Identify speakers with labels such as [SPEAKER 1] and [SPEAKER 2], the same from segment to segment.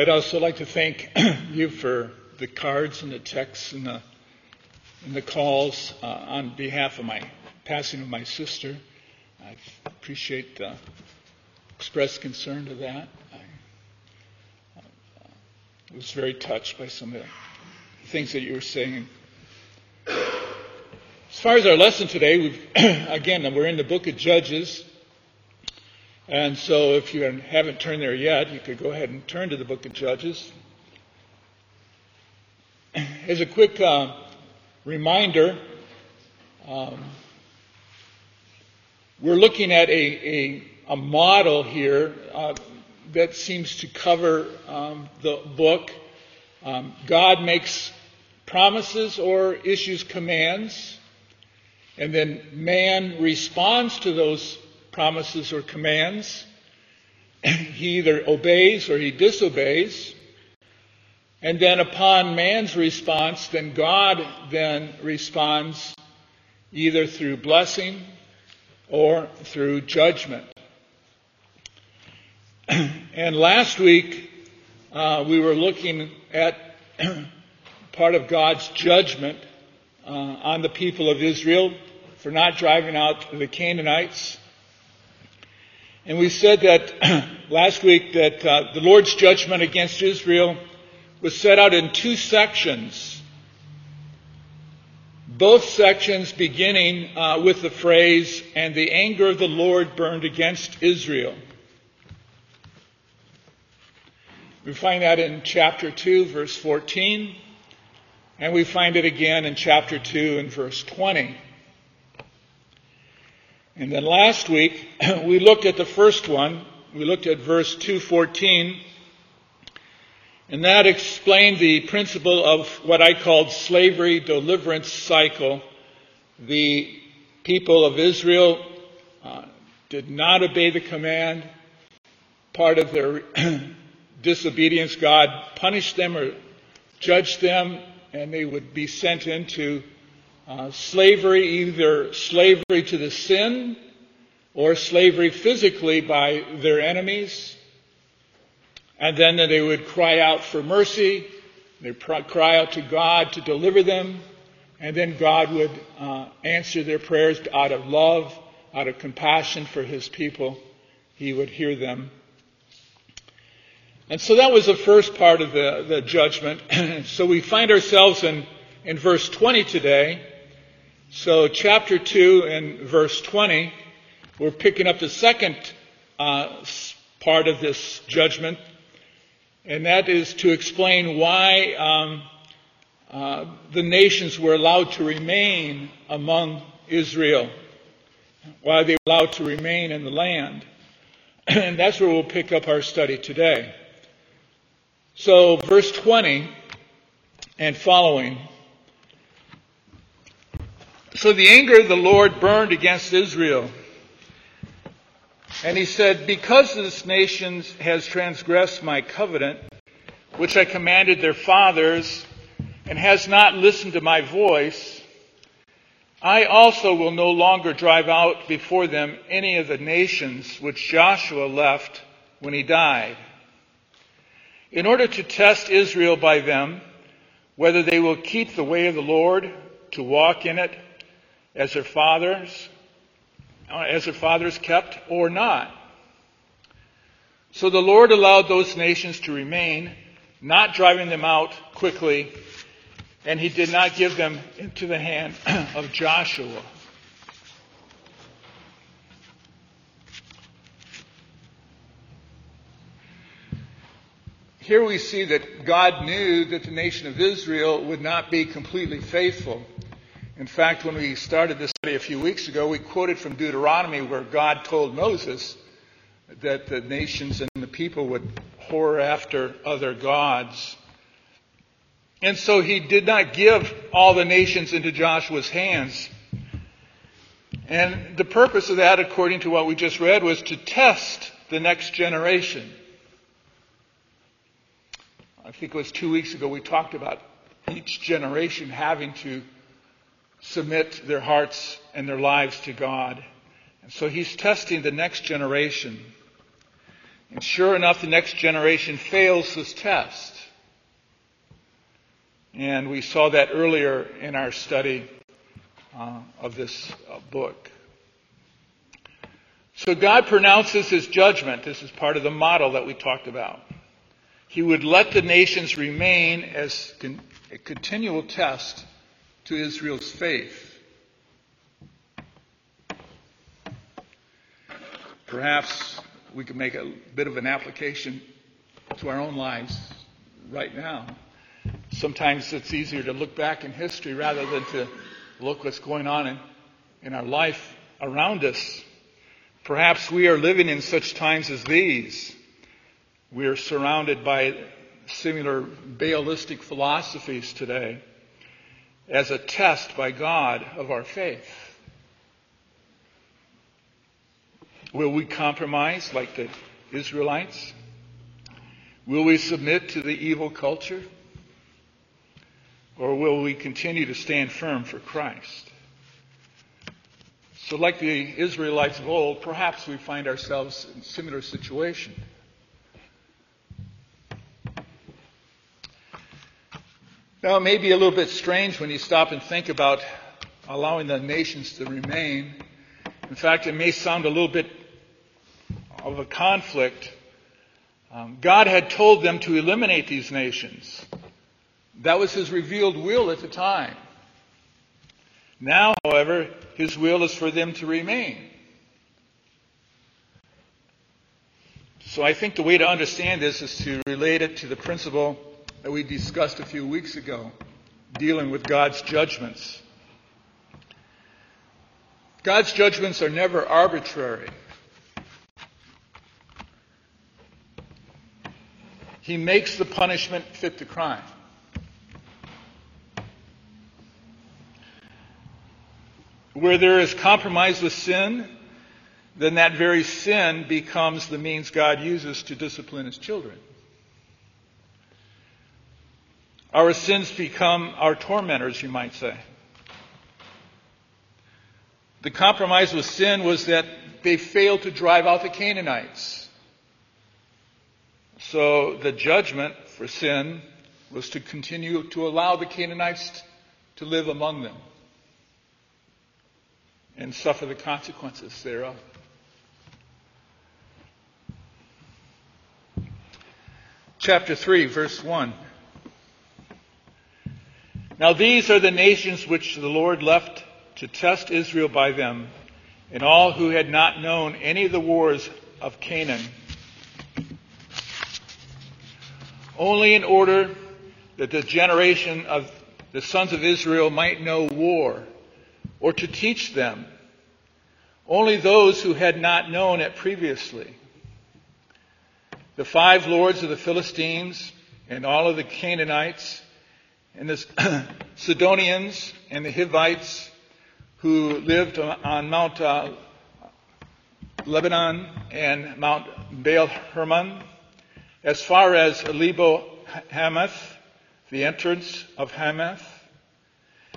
[SPEAKER 1] I'd also like to thank you for the cards and the texts and the, and the calls uh, on behalf of my passing of my sister. I appreciate the expressed concern to that. I uh, was very touched by some of the things that you were saying. As far as our lesson today, again, we're in the book of Judges. And so if you haven't turned there yet, you could go ahead and turn to the book of Judges. As a quick uh, reminder, um, we're looking at a, a, a model here uh, that seems to cover um, the book. Um, God makes promises or issues commands, and then man responds to those promises or commands. he either obeys or he disobeys. And then upon man's response, then God then responds either through blessing or through judgment. and last week, uh, we were looking at part of God's judgment uh, on the people of Israel for not driving out the Canaanites and we said that last week that uh, the Lord's judgment against Israel was set out in two sections. Both sections beginning uh, with the phrase, and the anger of the Lord burned against Israel. We find that in chapter 2, verse 14, and we find it again in chapter 2 and verse 20. And then last week, we looked at the first one. We looked at verse 214. And that explained the principle of what I called slavery deliverance cycle. The people of Israel uh, did not obey the command. Part of their disobedience, God punished them or judged them, and they would be sent into uh, slavery, either slavery to the sin or slavery physically by their enemies. And then they would cry out for mercy. They'd cry out to God to deliver them. And then God would uh, answer their prayers out of love, out of compassion for his people. He would hear them. And so that was the first part of the, the judgment. so we find ourselves in, in verse 20 today. So, chapter 2 and verse 20, we're picking up the second uh, part of this judgment, and that is to explain why um, uh, the nations were allowed to remain among Israel, why they were allowed to remain in the land. And that's where we'll pick up our study today. So, verse 20 and following. So the anger of the Lord burned against Israel. And he said, Because this nation has transgressed my covenant, which I commanded their fathers, and has not listened to my voice, I also will no longer drive out before them any of the nations which Joshua left when he died. In order to test Israel by them, whether they will keep the way of the Lord, to walk in it, as their fathers, uh, as their fathers kept or not. So the Lord allowed those nations to remain, not driving them out quickly, and he did not give them into the hand of Joshua. Here we see that God knew that the nation of Israel would not be completely faithful. In fact, when we started this study a few weeks ago, we quoted from Deuteronomy where God told Moses that the nations and the people would whore after other gods. And so he did not give all the nations into Joshua's hands. And the purpose of that, according to what we just read, was to test the next generation. I think it was two weeks ago we talked about each generation having to submit their hearts and their lives to God. And so he's testing the next generation. And sure enough, the next generation fails this test. And we saw that earlier in our study uh, of this uh, book. So God pronounces his judgment. This is part of the model that we talked about. He would let the nations remain as con- a continual test to Israel's faith. Perhaps we could make a bit of an application to our own lives right now. Sometimes it's easier to look back in history rather than to look what's going on in, in our life around us. Perhaps we are living in such times as these. We are surrounded by similar Baalistic philosophies today as a test by God of our faith. Will we compromise like the Israelites? Will we submit to the evil culture? Or will we continue to stand firm for Christ? So, like the Israelites of old, perhaps we find ourselves in a similar situation. Now, it may be a little bit strange when you stop and think about allowing the nations to remain. In fact, it may sound a little bit of a conflict. Um, God had told them to eliminate these nations. That was his revealed will at the time. Now, however, his will is for them to remain. So I think the way to understand this is to relate it to the principle that we discussed a few weeks ago, dealing with God's judgments. God's judgments are never arbitrary. He makes the punishment fit the crime. Where there is compromise with sin, then that very sin becomes the means God uses to discipline his children. Our sins become our tormentors, you might say. The compromise with sin was that they failed to drive out the Canaanites. So the judgment for sin was to continue to allow the Canaanites to live among them and suffer the consequences thereof. Chapter 3, verse 1. Now these are the nations which the Lord left to test Israel by them, and all who had not known any of the wars of Canaan only in order that the generation of the sons of Israel might know war, or to teach them, only those who had not known it previously. The five lords of the Philistines and all of the Canaanites and the Sidonians and the Hivites who lived on Mount uh, Lebanon and Mount Baal Hermon as far as Lebo Hamath, the entrance of Hamath,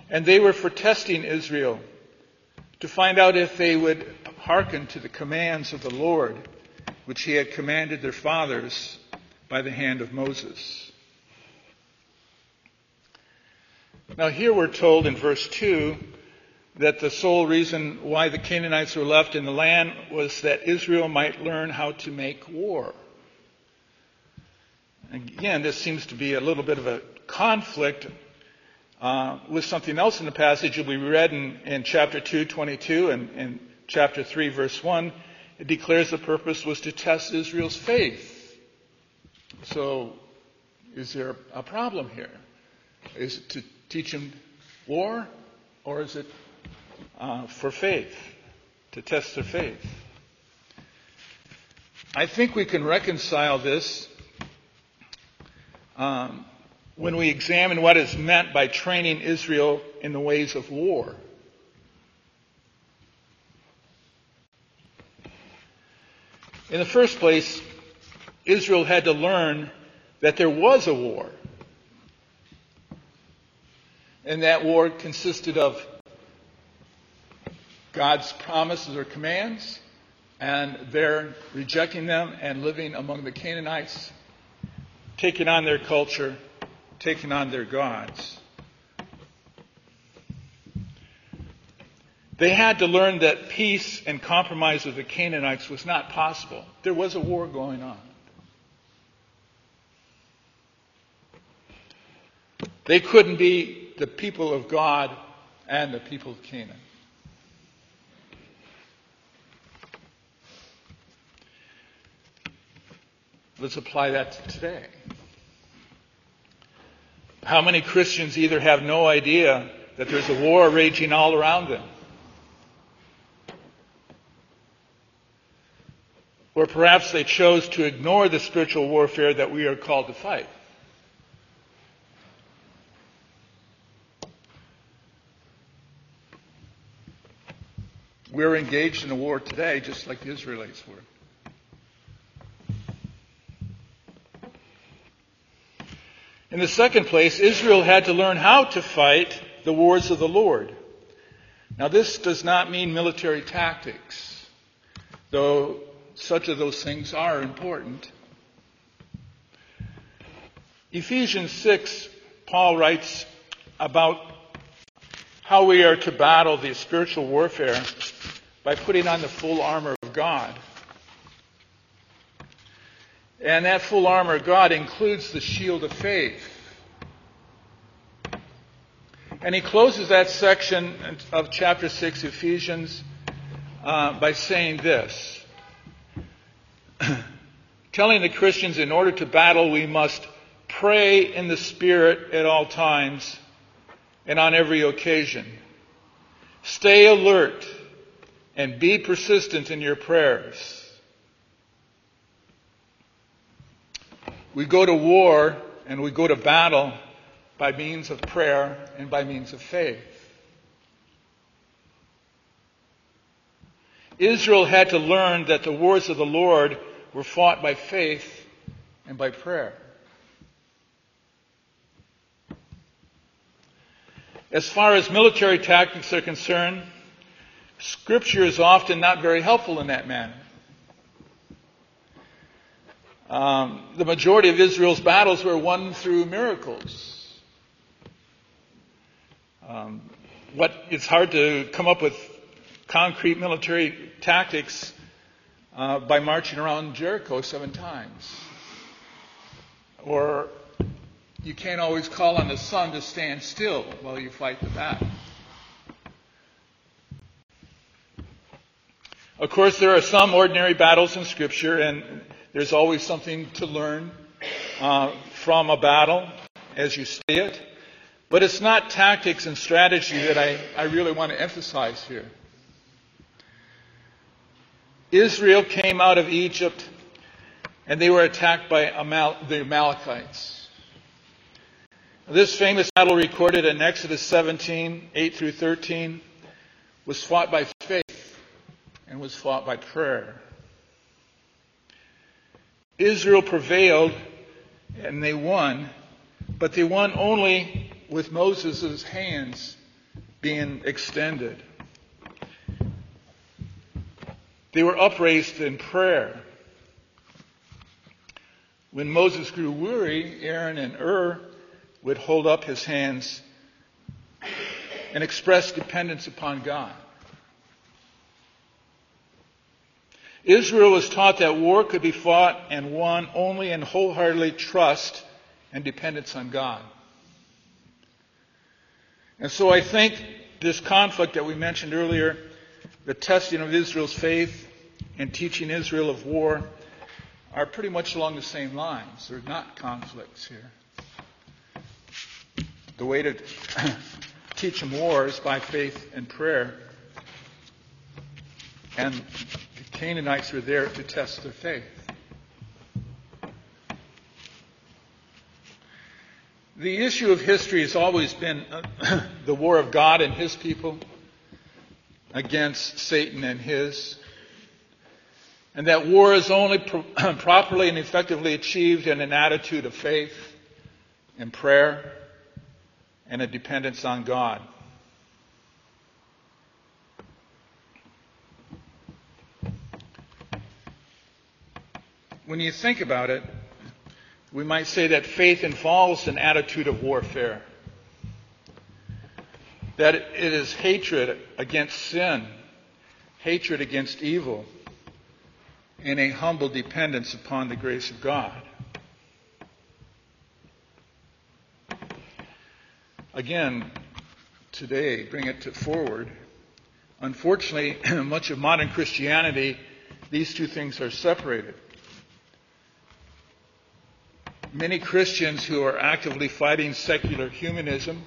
[SPEAKER 1] and they were for testing Israel to find out if they would hearken to the commands of the Lord, which he had commanded their fathers by the hand of Moses. Now, here we're told in verse 2 that the sole reason why the Canaanites were left in the land was that Israel might learn how to make war. Again, this seems to be a little bit of a conflict uh, with something else in the passage that we read in, in chapter 2, 22, and, and chapter 3, verse 1. It declares the purpose was to test Israel's faith. So, is there a problem here? Is it to teach them war, or is it uh, for faith, to test their faith? I think we can reconcile this um, when we examine what is meant by training Israel in the ways of war. In the first place, Israel had to learn that there was a war. And that war consisted of God's promises or commands and they're rejecting them and living among the Canaanites, taking on their culture, taking on their gods. They had to learn that peace and compromise with the Canaanites was not possible. There was a war going on. They couldn't be the people of God and the people of Canaan. Let's apply that to today. How many Christians either have no idea that there's a war raging all around them, or perhaps they chose to ignore the spiritual warfare that we are called to fight? We're engaged in a war today just like the Israelites were. In the second place, Israel had to learn how to fight the wars of the Lord. Now, this does not mean military tactics, though such of those things are important. Ephesians 6, Paul writes about how we are to battle the spiritual warfare by putting on the full armor of God. And that full armor of God includes the shield of faith. And he closes that section of chapter 6, Ephesians, uh, by saying this telling the Christians in order to battle, we must pray in the Spirit at all times and on every occasion. Stay alert and be persistent in your prayers. We go to war and we go to battle by means of prayer and by means of faith. Israel had to learn that the wars of the Lord were fought by faith and by prayer. As far as military tactics are concerned, Scripture is often not very helpful in that manner. Um, the majority of Israel's battles were won through miracles. Um, what it's hard to come up with concrete military tactics uh, by marching around Jericho seven times, or you can't always call on the sun to stand still while you fight the battle. Of course, there are some ordinary battles in Scripture, and there's always something to learn uh, from a battle as you see it. But it's not tactics and strategy that I, I really want to emphasize here. Israel came out of Egypt and they were attacked by Amal- the Amalekites. This famous battle recorded in Exodus 17, 8 through 13, was fought by and was fought by prayer. Israel prevailed and they won, but they won only with Moses' hands being extended. They were upraised in prayer. When Moses grew weary, Aaron and Hur would hold up his hands and express dependence upon God. Israel was taught that war could be fought and won only in wholeheartedly trust and dependence on God. And so I think this conflict that we mentioned earlier, the testing of Israel's faith and teaching Israel of war, are pretty much along the same lines. They're not conflicts here. The way to teach them war is by faith and prayer. And Canaanites were there to test their faith. The issue of history has always been uh, the war of God and his people against Satan and his. And that war is only pro- properly and effectively achieved in an attitude of faith and prayer and a dependence on God. When you think about it, we might say that faith involves an attitude of warfare. That it is hatred against sin, hatred against evil, and a humble dependence upon the grace of God. Again, today, bring it to forward. Unfortunately, much of modern Christianity, these two things are separated. Many Christians who are actively fighting secular humanism,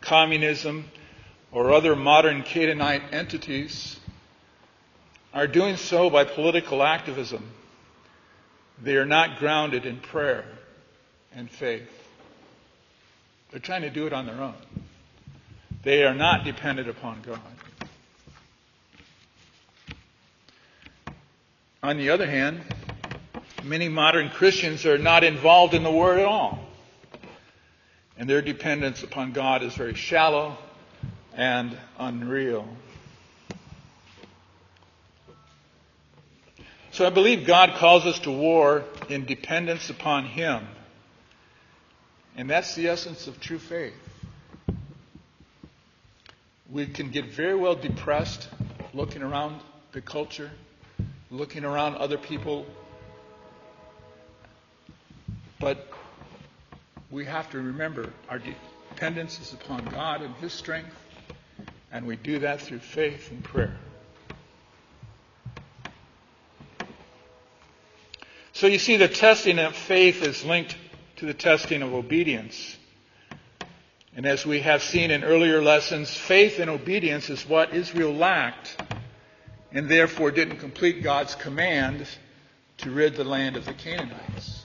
[SPEAKER 1] communism, or other modern Canaanite entities are doing so by political activism. They are not grounded in prayer and faith. They're trying to do it on their own. They are not dependent upon God. On the other hand, many modern Christians are not involved in the Word at all. And their dependence upon God is very shallow and unreal. So I believe God calls us to war in dependence upon Him. And that's the essence of true faith. We can get very well depressed looking around the culture, looking around other people. But we have to remember our dependence is upon God and His strength, and we do that through faith and prayer. So you see, the testing of faith is linked to the testing of obedience. And as we have seen in earlier lessons, faith and obedience is what Israel lacked and therefore didn't complete God's command to rid the land of the Canaanites.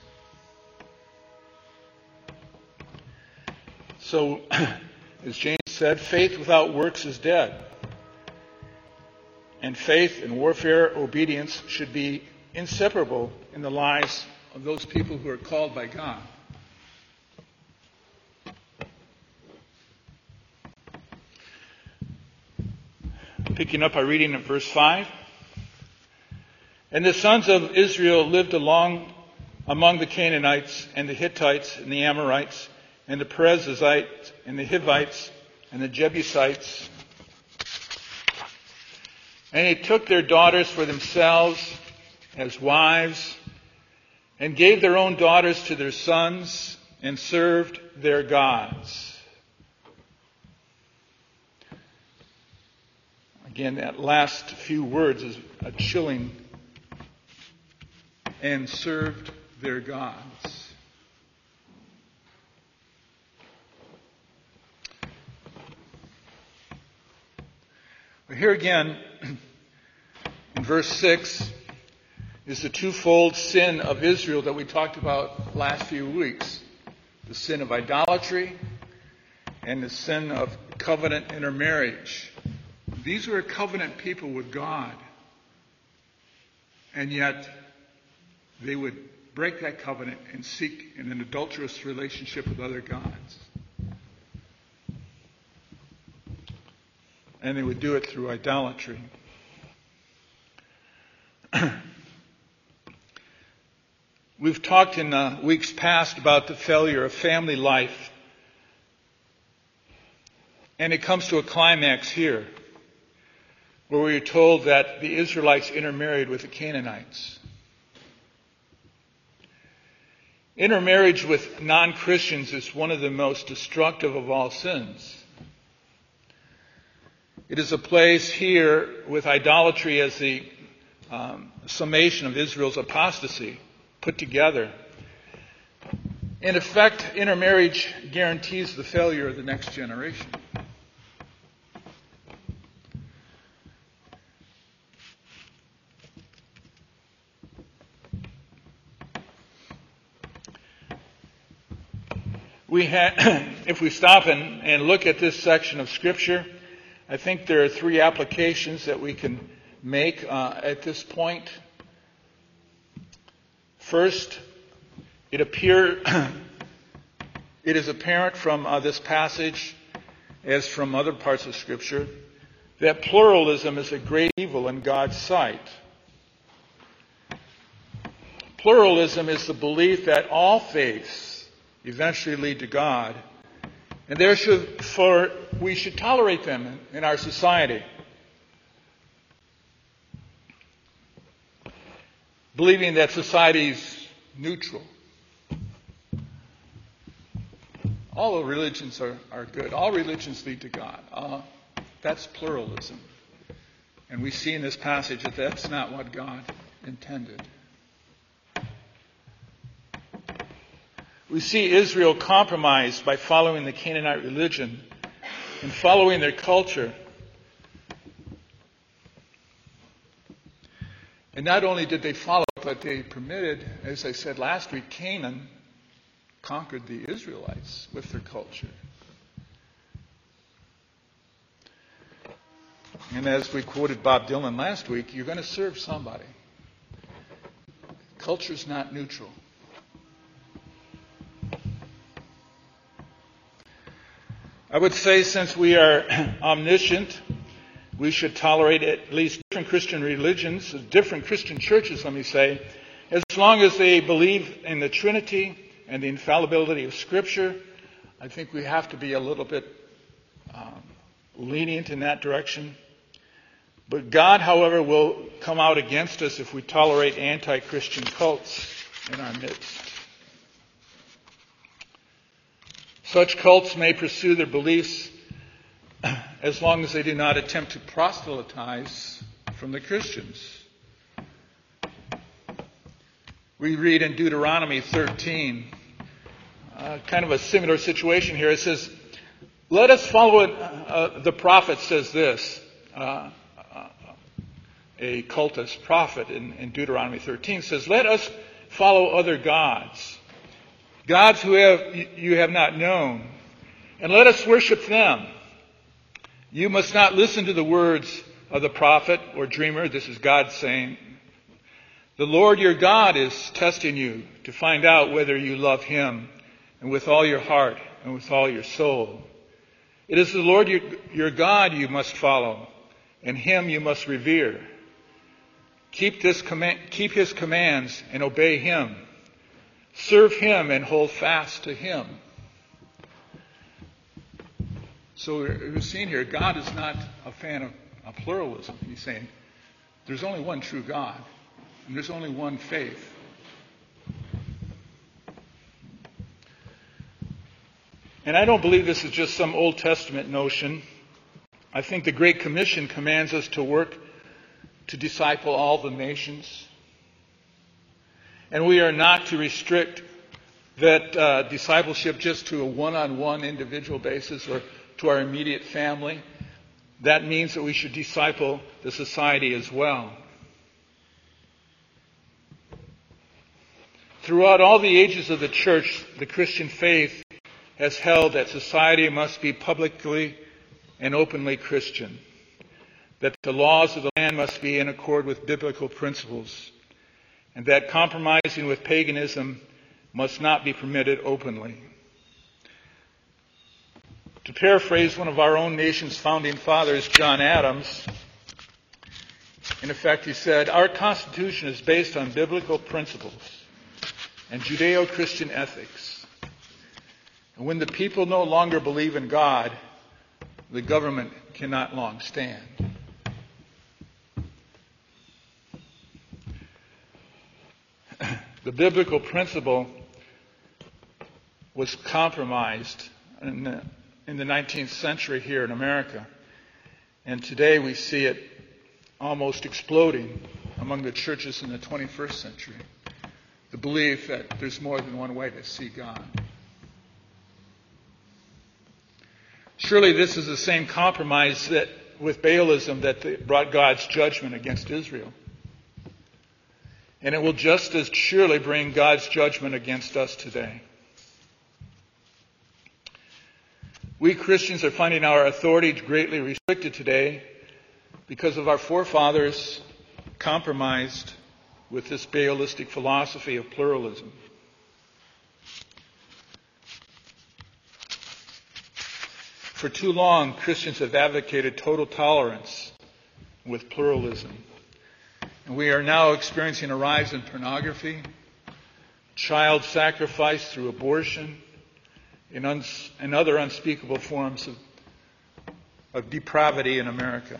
[SPEAKER 1] So, as James said, faith without works is dead. And faith and warfare, obedience should be inseparable in the lives of those people who are called by God. Picking up our reading at verse 5. And the sons of Israel lived along among the Canaanites and the Hittites and the Amorites and the Perizzites and the Hivites and the Jebusites. And they took their daughters for themselves as wives and gave their own daughters to their sons and served their gods. Again, that last few words is a chilling and served their gods. Here again, in verse 6, is the twofold sin of Israel that we talked about last few weeks the sin of idolatry and the sin of covenant intermarriage. These were a covenant people with God, and yet they would break that covenant and seek in an adulterous relationship with other gods. And they would do it through idolatry. We've talked in uh, weeks past about the failure of family life. And it comes to a climax here, where we are told that the Israelites intermarried with the Canaanites. Intermarriage with non Christians is one of the most destructive of all sins. It is a place here with idolatry as the um, summation of Israel's apostasy put together. In effect, intermarriage guarantees the failure of the next generation. We ha- if we stop and, and look at this section of Scripture, I think there are three applications that we can make uh, at this point. First, it appear it is apparent from uh, this passage, as from other parts of Scripture, that pluralism is a great evil in God's sight. Pluralism is the belief that all faiths eventually lead to God, and therefore we should tolerate them in our society. Believing that society is neutral. All religions are, are good. All religions lead to God. Uh, that's pluralism. And we see in this passage that that's not what God intended. We see Israel compromised by following the Canaanite religion and following their culture. And not only did they follow, but they permitted, as I said last week, Canaan conquered the Israelites with their culture. And as we quoted Bob Dylan last week, you're going to serve somebody. Culture's not neutral. I would say since we are omniscient, we should tolerate at least different Christian religions, different Christian churches, let me say, as long as they believe in the Trinity and the infallibility of Scripture. I think we have to be a little bit um, lenient in that direction. But God, however, will come out against us if we tolerate anti Christian cults in our midst. Such cults may pursue their beliefs as long as they do not attempt to proselytize from the Christians. We read in Deuteronomy 13, uh, kind of a similar situation here. It says, Let us follow it. Uh, the prophet says this. Uh, a cultist prophet in, in Deuteronomy 13 says, Let us follow other gods, gods who have, you have not known, and let us worship them. You must not listen to the words of the prophet or dreamer. This is God saying, The Lord your God is testing you to find out whether you love him and with all your heart and with all your soul. It is the Lord your, your God you must follow, and him you must revere. Keep, this command, keep his commands and obey him. Serve him and hold fast to him. So we're seeing here, God is not a fan of, of pluralism. He's saying there's only one true God, and there's only one faith. And I don't believe this is just some Old Testament notion. I think the Great Commission commands us to work to disciple all the nations. And we are not to restrict that uh, discipleship just to a one on one individual basis or to our immediate family. That means that we should disciple the society as well. Throughout all the ages of the church, the Christian faith has held that society must be publicly and openly Christian that the laws of the land must be in accord with biblical principles, and that compromising with paganism must not be permitted openly. To paraphrase one of our own nation's founding fathers, John Adams, in effect, he said, Our Constitution is based on biblical principles and Judeo Christian ethics. And when the people no longer believe in God, the government cannot long stand. The biblical principle was compromised in the, in the 19th century here in America. And today we see it almost exploding among the churches in the 21st century. The belief that there's more than one way to see God. Surely this is the same compromise that with Baalism that brought God's judgment against Israel. And it will just as surely bring God's judgment against us today. We Christians are finding our authority greatly restricted today because of our forefathers compromised with this Baalistic philosophy of pluralism. For too long, Christians have advocated total tolerance with pluralism. And we are now experiencing a rise in pornography child sacrifice through abortion, and, and other unspeakable forms of, of depravity in America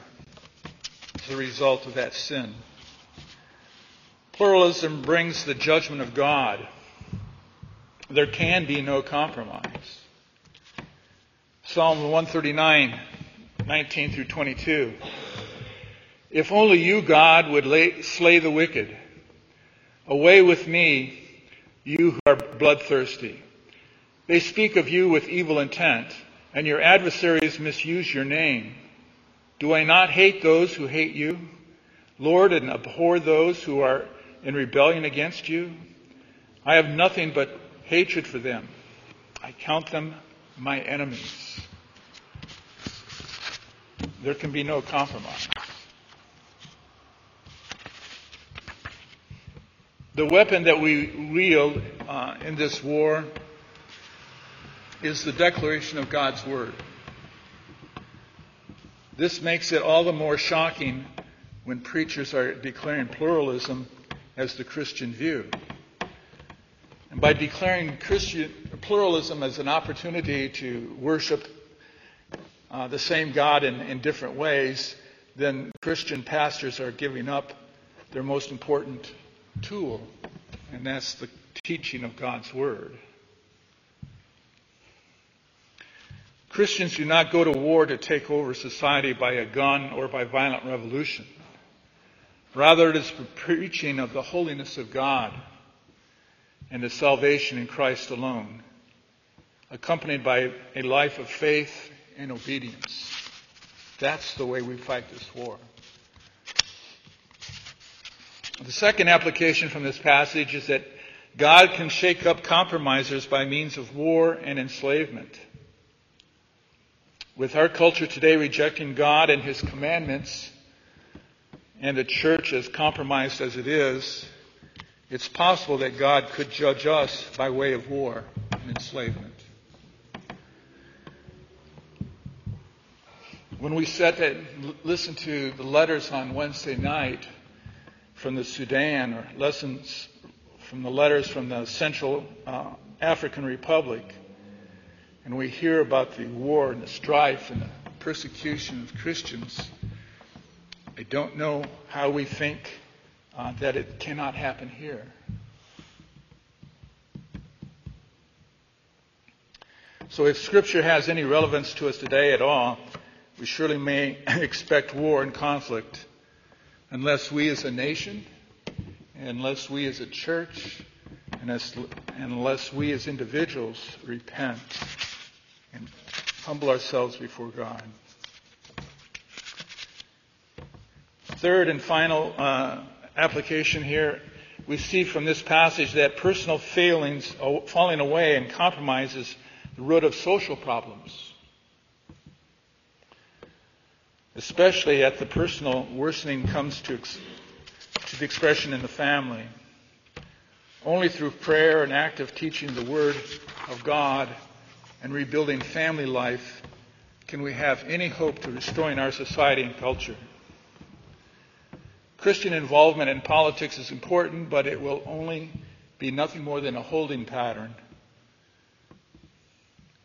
[SPEAKER 1] as a result of that sin. Pluralism brings the judgment of God. There can be no compromise. Psalm 139, 19 through 22. If only you, God, would lay, slay the wicked. Away with me, you who are bloodthirsty. They speak of you with evil intent, and your adversaries misuse your name. Do I not hate those who hate you? Lord, and abhor those who are in rebellion against you? I have nothing but hatred for them. I count them my enemies. There can be no compromise. The weapon that we wield uh, in this war is the declaration of God's Word. This makes it all the more shocking when preachers are declaring pluralism as the Christian view. And by declaring Christian pluralism as an opportunity to worship uh, the same God in, in different ways, then Christian pastors are giving up their most important tool, and that's the teaching of God's Word. Christians do not go to war to take over society by a gun or by violent revolution. Rather, it is the preaching of the holiness of God and the salvation in Christ alone, accompanied by a life of faith and obedience. That's the way we fight this war. The second application from this passage is that God can shake up compromisers by means of war and enslavement. With our culture today rejecting God and His commandments, and the church as compromised as it is, it's possible that God could judge us by way of war and enslavement. When we sat and listened to the letters on Wednesday night, from the Sudan or lessons from the letters from the Central uh, African Republic, and we hear about the war and the strife and the persecution of Christians, I don't know how we think uh, that it cannot happen here. So, if Scripture has any relevance to us today at all, we surely may expect war and conflict unless we as a nation, unless we as a church, and as, unless we as individuals repent and humble ourselves before God. Third and final uh, application here, we see from this passage that personal failings, falling away, and compromises the root of social problems especially at the personal worsening comes to, to the expression in the family. Only through prayer and active teaching the Word of God and rebuilding family life can we have any hope to restoring our society and culture. Christian involvement in politics is important, but it will only be nothing more than a holding pattern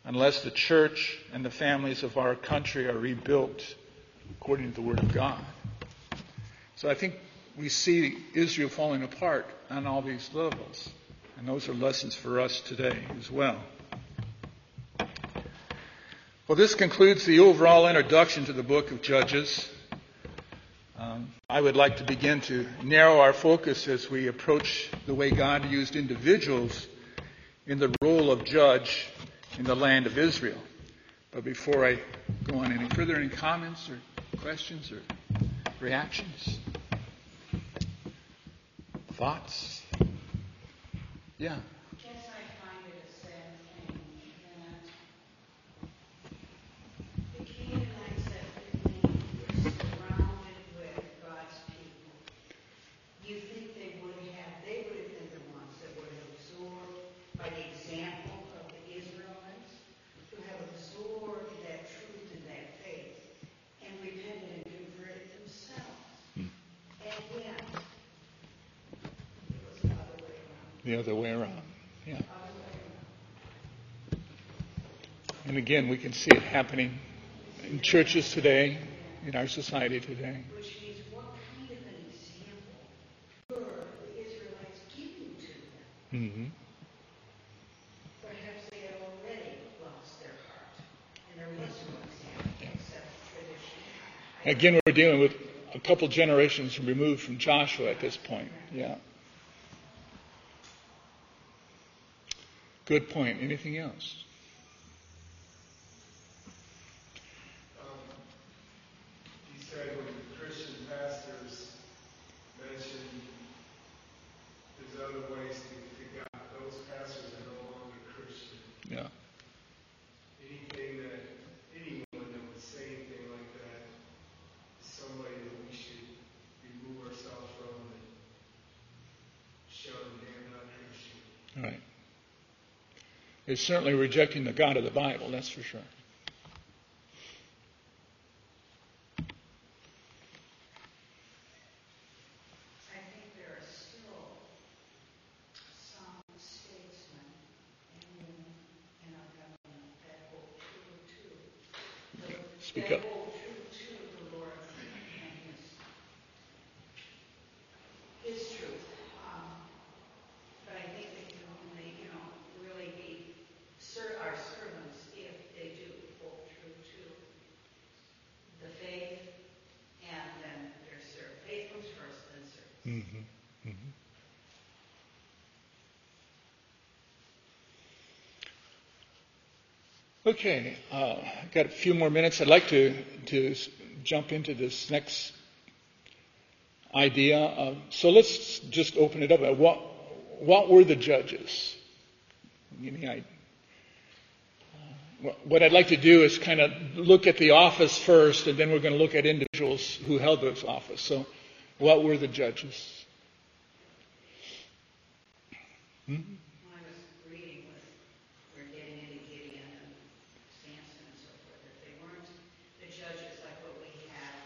[SPEAKER 1] unless the church and the families of our country are rebuilt according to the Word of God. So I think we see Israel falling apart on all these levels. And those are lessons for us today as well. Well, this concludes the overall introduction to the book of Judges. Um, I would like to begin to narrow our focus as we approach the way God used individuals in the role of judge in the land of Israel. But before I go on any further, any comments or questions or reactions? Thoughts? Yeah. the other way around. Yeah. And again, we can see it happening in churches today, in our society today. Mm-hmm.
[SPEAKER 2] Perhaps they have already lost their heart, and there was example yeah. tradition.
[SPEAKER 1] Again, we're dealing with a couple generations removed from Joshua at this point. Yeah. Good point. Anything else?
[SPEAKER 3] Um, you said when Christian pastors mentioned there's other ways to, to God, those pastors are no longer Christian.
[SPEAKER 1] Yeah.
[SPEAKER 3] Anything that, anyone that would say anything like that is somebody that we should remove ourselves from and shun they're not Christian.
[SPEAKER 1] All right. It's certainly rejecting the God of the Bible, that's for sure.
[SPEAKER 2] I think there are still some statesmen in, in our government that hold true to the,
[SPEAKER 1] Speak
[SPEAKER 2] that
[SPEAKER 1] up.
[SPEAKER 2] hold true to the Lord and His His truth. Um, but I think they can only, you know, really be ser- our servants if they do hold true to the faith and then their serve. Faith comes first, then service.
[SPEAKER 1] Mm-hmm. Mm-hmm. Okay, uh, I've got a few more minutes. I'd like to, to jump into this next idea. Um, so let's just open it up. Uh, What, what were the judges? Give me idea. What- What I'd like to do is kind of look at the office first, and then we're going to look at individuals who held those office. So, what were the judges? Hmm?
[SPEAKER 2] When I was reading with, we're getting into Gideon and Samson and so forth, that they weren't the judges like what we have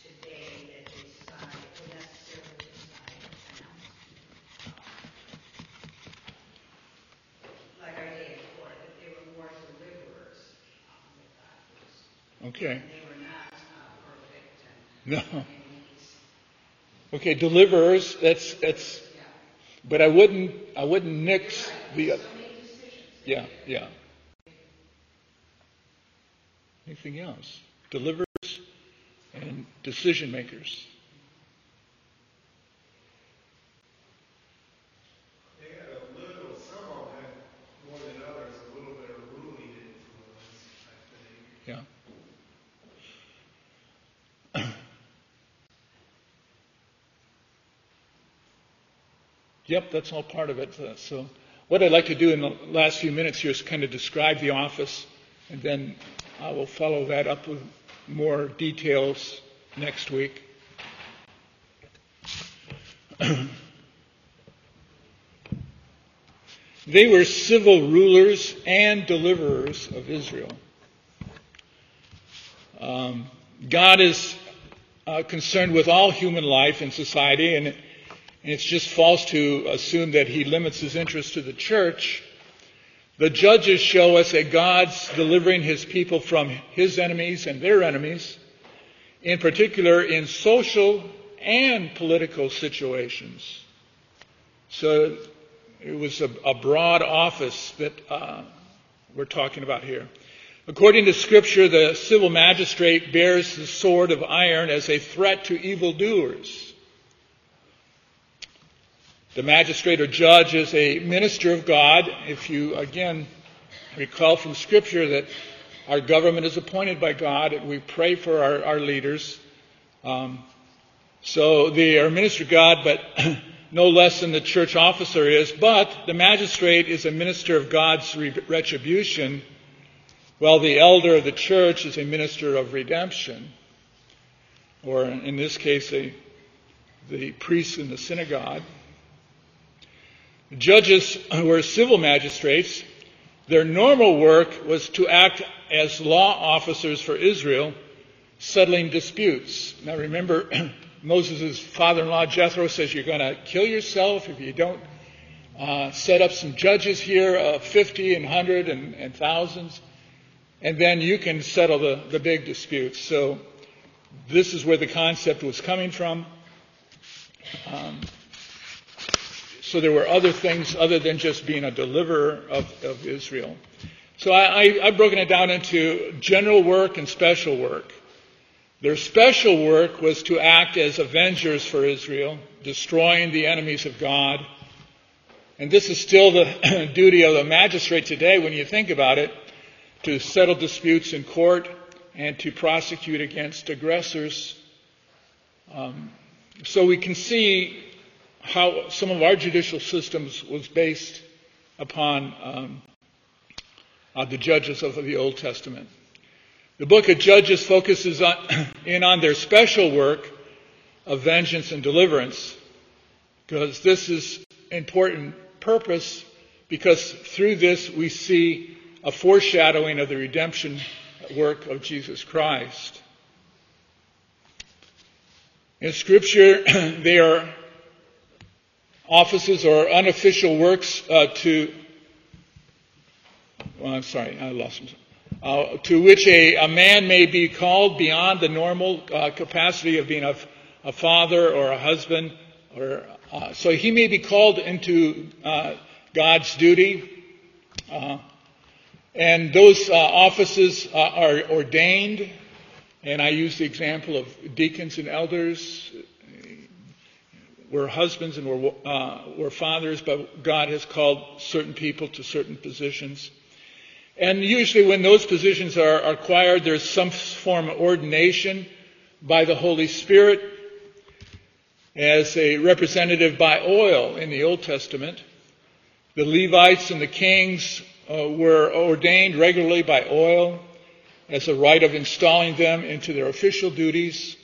[SPEAKER 2] today that decide, would necessarily decide a town. Like Isaiah four, that they were more deliverers, um, with God was,
[SPEAKER 1] Okay. No. Okay, deliverers. That's that's. But I wouldn't I wouldn't nix the. Yeah, yeah. Anything else? Deliverers and decision makers.
[SPEAKER 3] They had a little, some of them had more than others, a little bit of ruling influence, I think.
[SPEAKER 1] Yeah. Yep, that's all part of it. Uh, So, what I'd like to do in the last few minutes here is kind of describe the office, and then I will follow that up with more details next week. they were civil rulers and deliverers of Israel. Um, God is uh, concerned with all human life and society, and, and it's just false to assume that He limits His interest to the church. The judges show us that God's delivering His people from His enemies and their enemies, in particular in social and political situations. So it was a, a broad office that uh, we're talking about here. According to Scripture, the civil magistrate bears the sword of iron as a threat to evildoers. The magistrate or judge is a minister of God. If you, again, recall from Scripture that our government is appointed by God, and we pray for our, our leaders. Um, so they are minister of God, but no less than the church officer is. But the magistrate is a minister of God's re- retribution well, the elder of the church is a minister of redemption, or in this case, a, the priest in the synagogue. Judges were civil magistrates. Their normal work was to act as law officers for Israel, settling disputes. Now remember, Moses' father-in-law Jethro says you're going to kill yourself if you don't uh, set up some judges here of 50 and 100 and, and thousands. and then you can settle the, the big disputes. So this is where the concept was coming from. Um, so there were other things other than just being a deliverer of, of Israel. So I, I, I've broken it down into general work and special work. Their special work was to act as avengers for Israel, destroying the enemies of God. And this is still the duty of the magistrate today when you think about it, to settle disputes in court and to prosecute against aggressors. Um, so we can see how some of our judicial systems was based upon um, uh, the judges of the Old Testament. The book of Judges focuses on, in on their special work of vengeance and deliverance, because this is important purpose, because through this we see a foreshadowing of the redemption work of Jesus Christ. In Scripture, they are offices or unofficial works uh, to. Well, I'm sorry, I lost them uh, to which a, a, man may be called beyond the normal uh, capacity of being a, a, father or a husband, or uh, so he may be called into uh, God's duty, uh, and those uh, offices are ordained. And I use the example of deacons and elders. We're husbands and we're, we're fathers, but God has called certain people to certain positions. And usually when those positions are acquired, there's some form of ordination by the Holy Spirit as a representative by oil in the Old Testament. The Levites and the kings uh, were ordained regularly by oil as a rite of installing them into their official duties.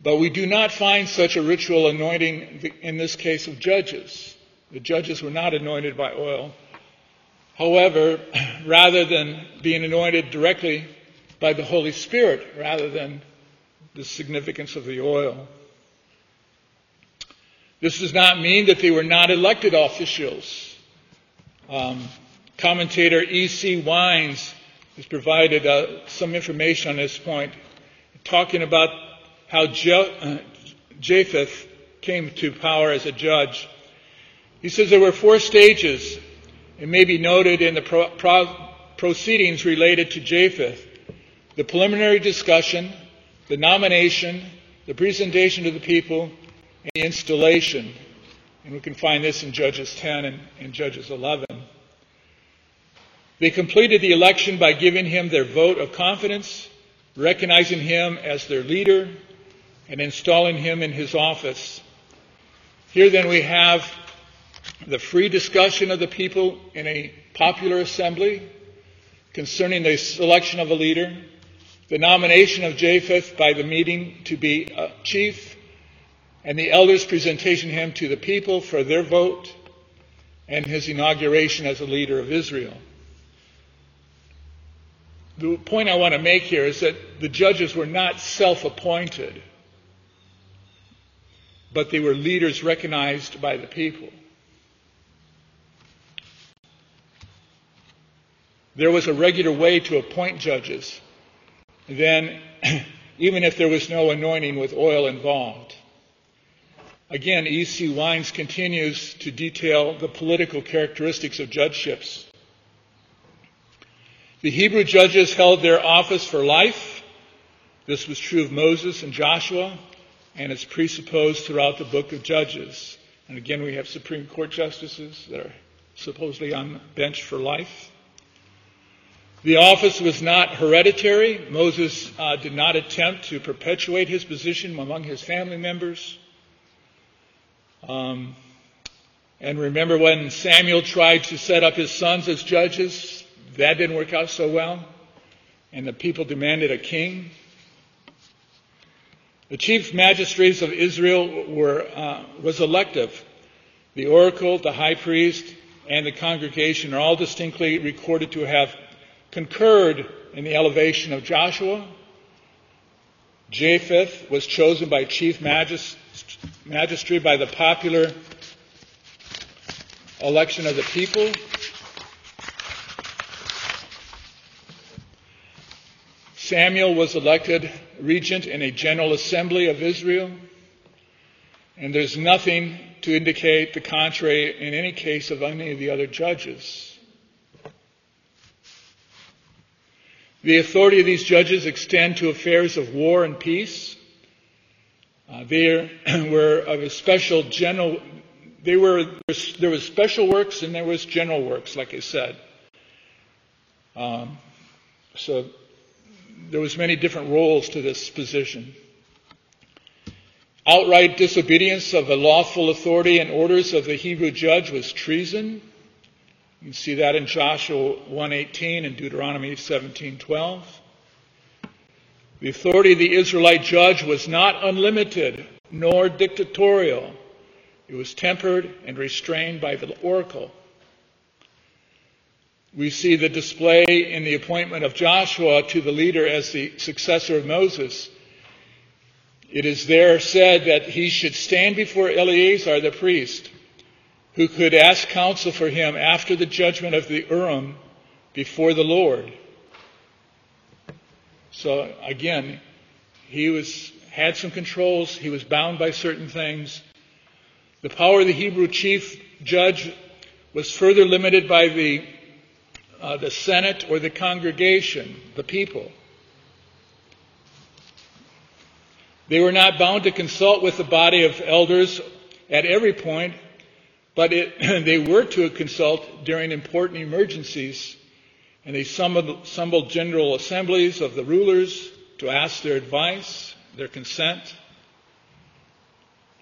[SPEAKER 1] But we do not find such a ritual anointing in this case of judges. The judges were not anointed by oil. However, rather than being anointed directly by the Holy Spirit, rather than the significance of the oil. This does not mean that they were not elected officials. Um, commentator E.C. Wines has provided uh, some information on this point, talking about how uh, Jephthah came to power as a judge. He says there were four stages it may be noted in the pro- pro- proceedings related to Jephthah the preliminary discussion, the nomination, the presentation to the people, and the installation. And we can find this in Judges 10 and, and Judges 11. They completed the election by giving him their vote of confidence, recognizing him as their leader, and installing him in his office. Here then we have the free discussion of the people in a popular assembly concerning the selection of a leader, the nomination of Jephthah by the meeting to be chief, and the elders' presentation him to the people for their vote, and his inauguration as a leader of Israel. The point I want to make here is that the judges were not self appointed, but they were leaders recognized by the people. there was a regular way to appoint judges, then even if there was no anointing with oil involved. Again, E.C. Wines continues to detail the political characteristics of judgeships. The Hebrew judges held their office for life. This was true of Moses and Joshua, and it's presupposed throughout the book of Judges. And again, we have Supreme Court justices that are supposedly on the bench for life. The office was not hereditary. Moses uh, did not attempt to perpetuate his position among his family members. Um, and remember when Samuel tried to set up his sons as judges? That didn't work out so well. And the people demanded a king. The chief magistrates of Israel were, uh, was elective. The oracle, the high priest, and the congregation are all distinctly recorded to have concurred in the elevation of Joshua. Jephthah was chosen by chief magistrate by the popular election of the people. Samuel was elected regent in a general assembly of Israel, and there's nothing to indicate the contrary in any case of any of the other judges. The authority of these judges extend to affairs of war and peace. Uh, they were of a special general. They were there was special works and there was general works, like I said. Um, so there was many different roles to this position. Outright disobedience of the lawful authority and orders of the Hebrew judge was treason. You can see that in Joshua 1:18 and Deuteronomy 17:12. The authority of the Israelite judge was not unlimited nor dictatorial. It was tempered and restrained by the oracle. We see the display in the appointment of Joshua to the leader as the successor of Moses. It is there said that he should stand before Eleazar the priest, who could ask counsel for him after the judgment of the Urim before the Lord. So again, he was had some controls, he was bound by certain things. The power of the Hebrew chief judge was further limited by the uh, the Senate or the congregation, the people. They were not bound to consult with the body of elders at every point, but it, they were to consult during important emergencies, and they summoned, summoned general assemblies of the rulers to ask their advice, their consent.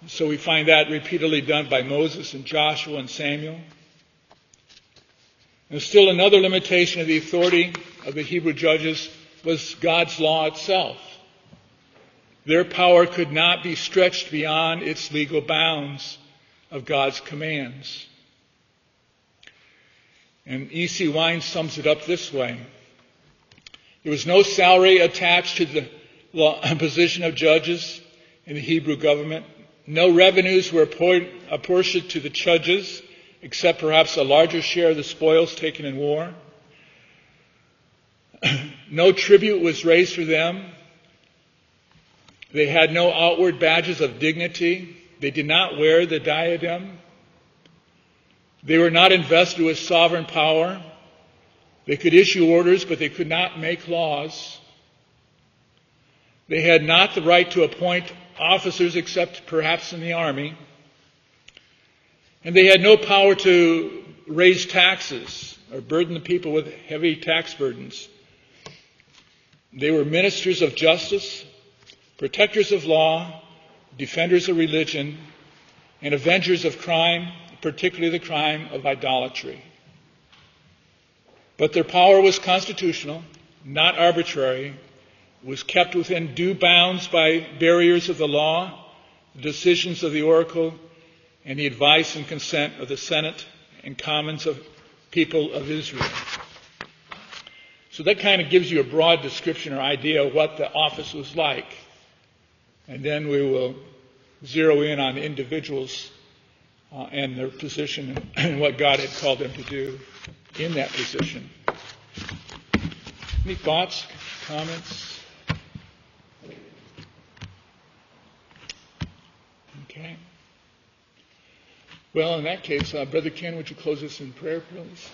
[SPEAKER 1] So we find that repeatedly done by Moses and Joshua and Samuel. And still another limitation of the authority of the Hebrew judges was God's law itself. Their power could not be stretched beyond its legal bounds of God's commands. And E.C. Wine sums it up this way. There was no salary attached to the position of judges in the Hebrew government. No revenues were apportioned to the judges except perhaps a larger share of the spoils taken in war. no tribute was raised for them. They had no outward badges of dignity. They did not wear the diadem. They were not invested with sovereign power. They could issue orders, but they could not make laws. They had not the right to appoint officers except perhaps in the army. And they had no power to raise taxes or burden the people with heavy tax burdens. They were ministers of justice, protectors of law, defenders of religion, and avengers of crime, particularly the crime of idolatry. But their power was constitutional, not arbitrary, was kept within due bounds by barriers of the law, the decisions of the oracle, and the advice and consent of the Senate and Commons of people of Israel. So that kind of gives you a broad description or idea of what the office was like. And then we will zero in on individuals uh, and their position and what God had called them to do in that position. Any thoughts, comments? Okay. Well, in that case, uh, Brother Ken, would you close us in prayer, please?